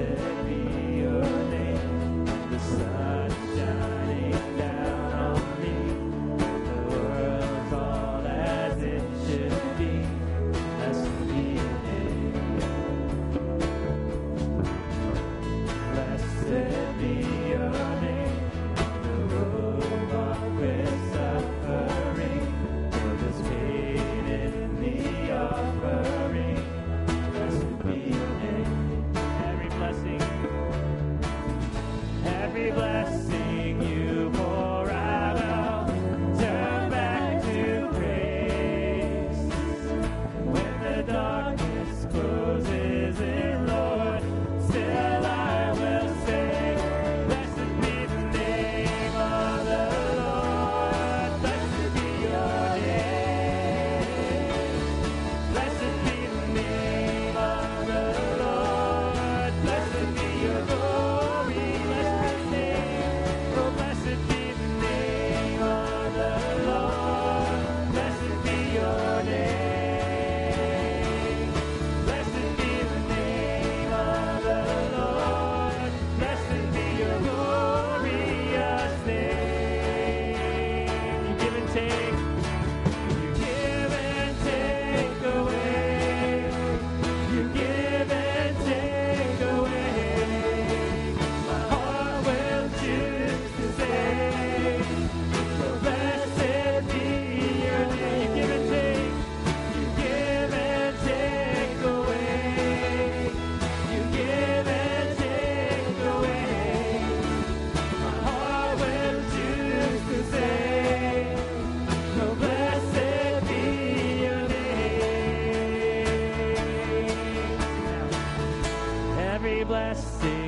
Yeah. blessing.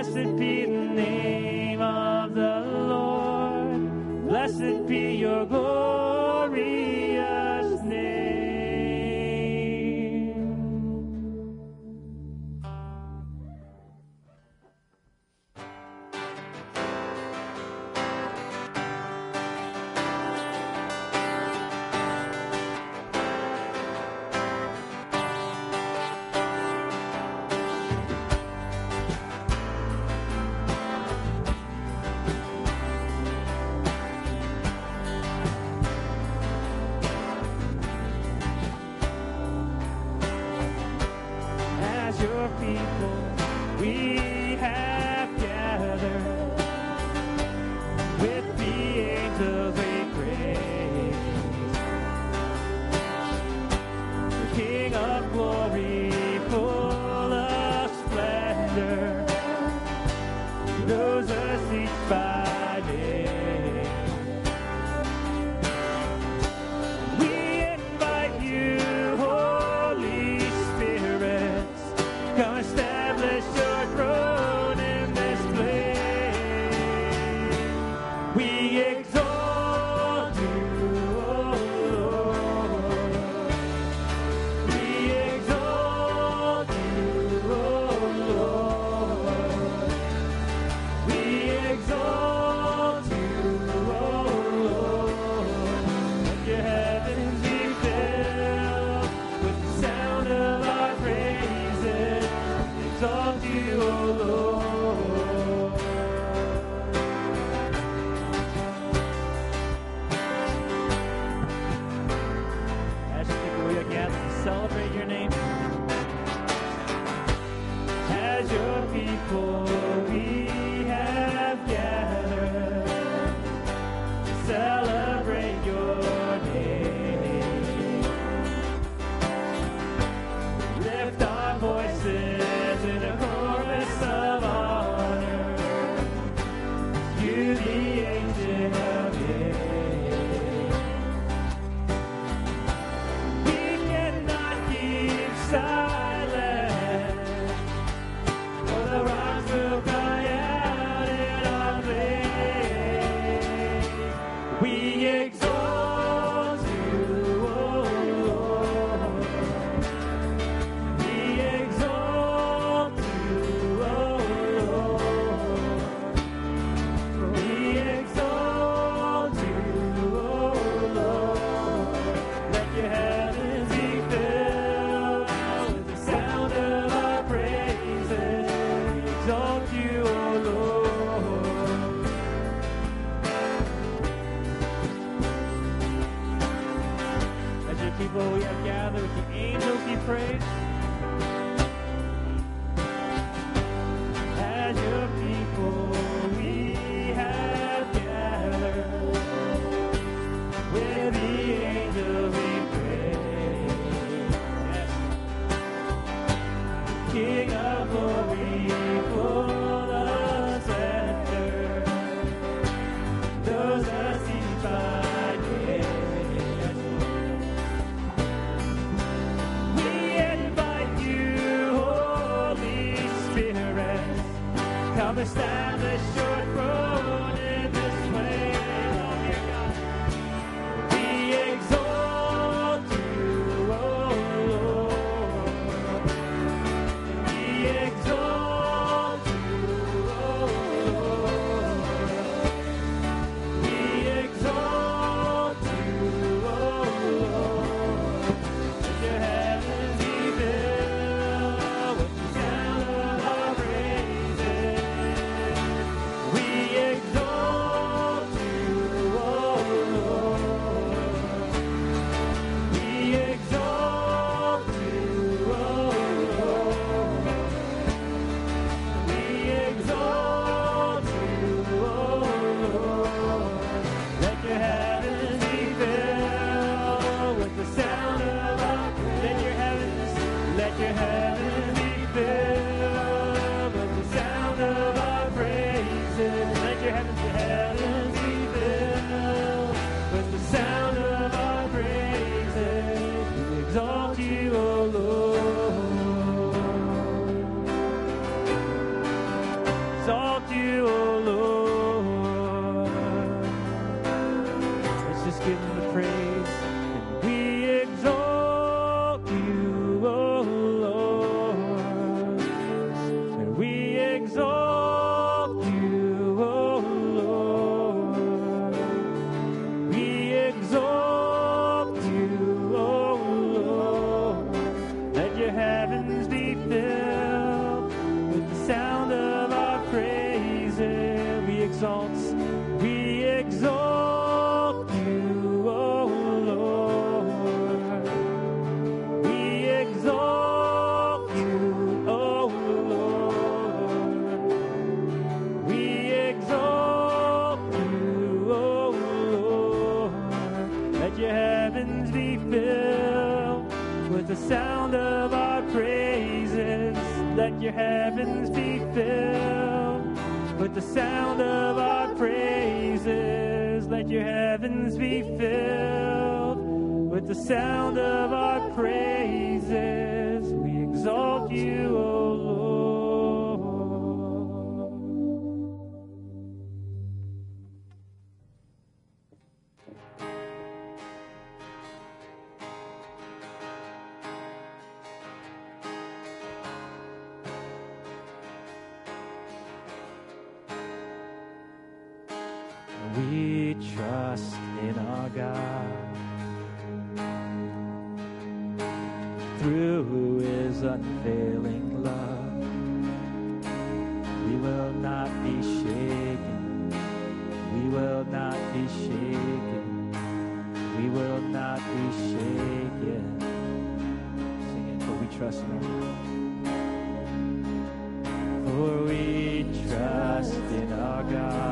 Blessed be the name heavens be filled with the sound of our praises. Let your heavens be filled with the sound of our praises. Let your heavens be filled with the sound of our praises. We exalt you, O We will not be shaken. Sing it, for we trust in our God. For we trust in our God.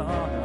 Against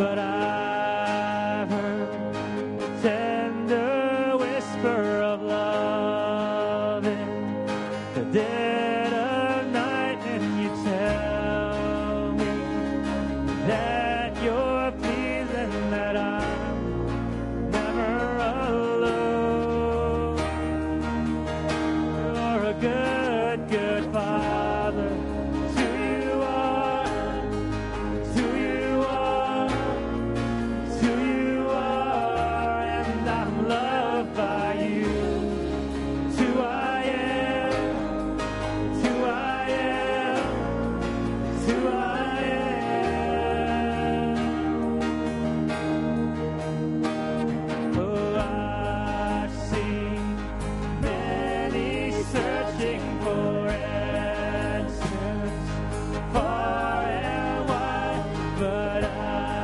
but I Amen.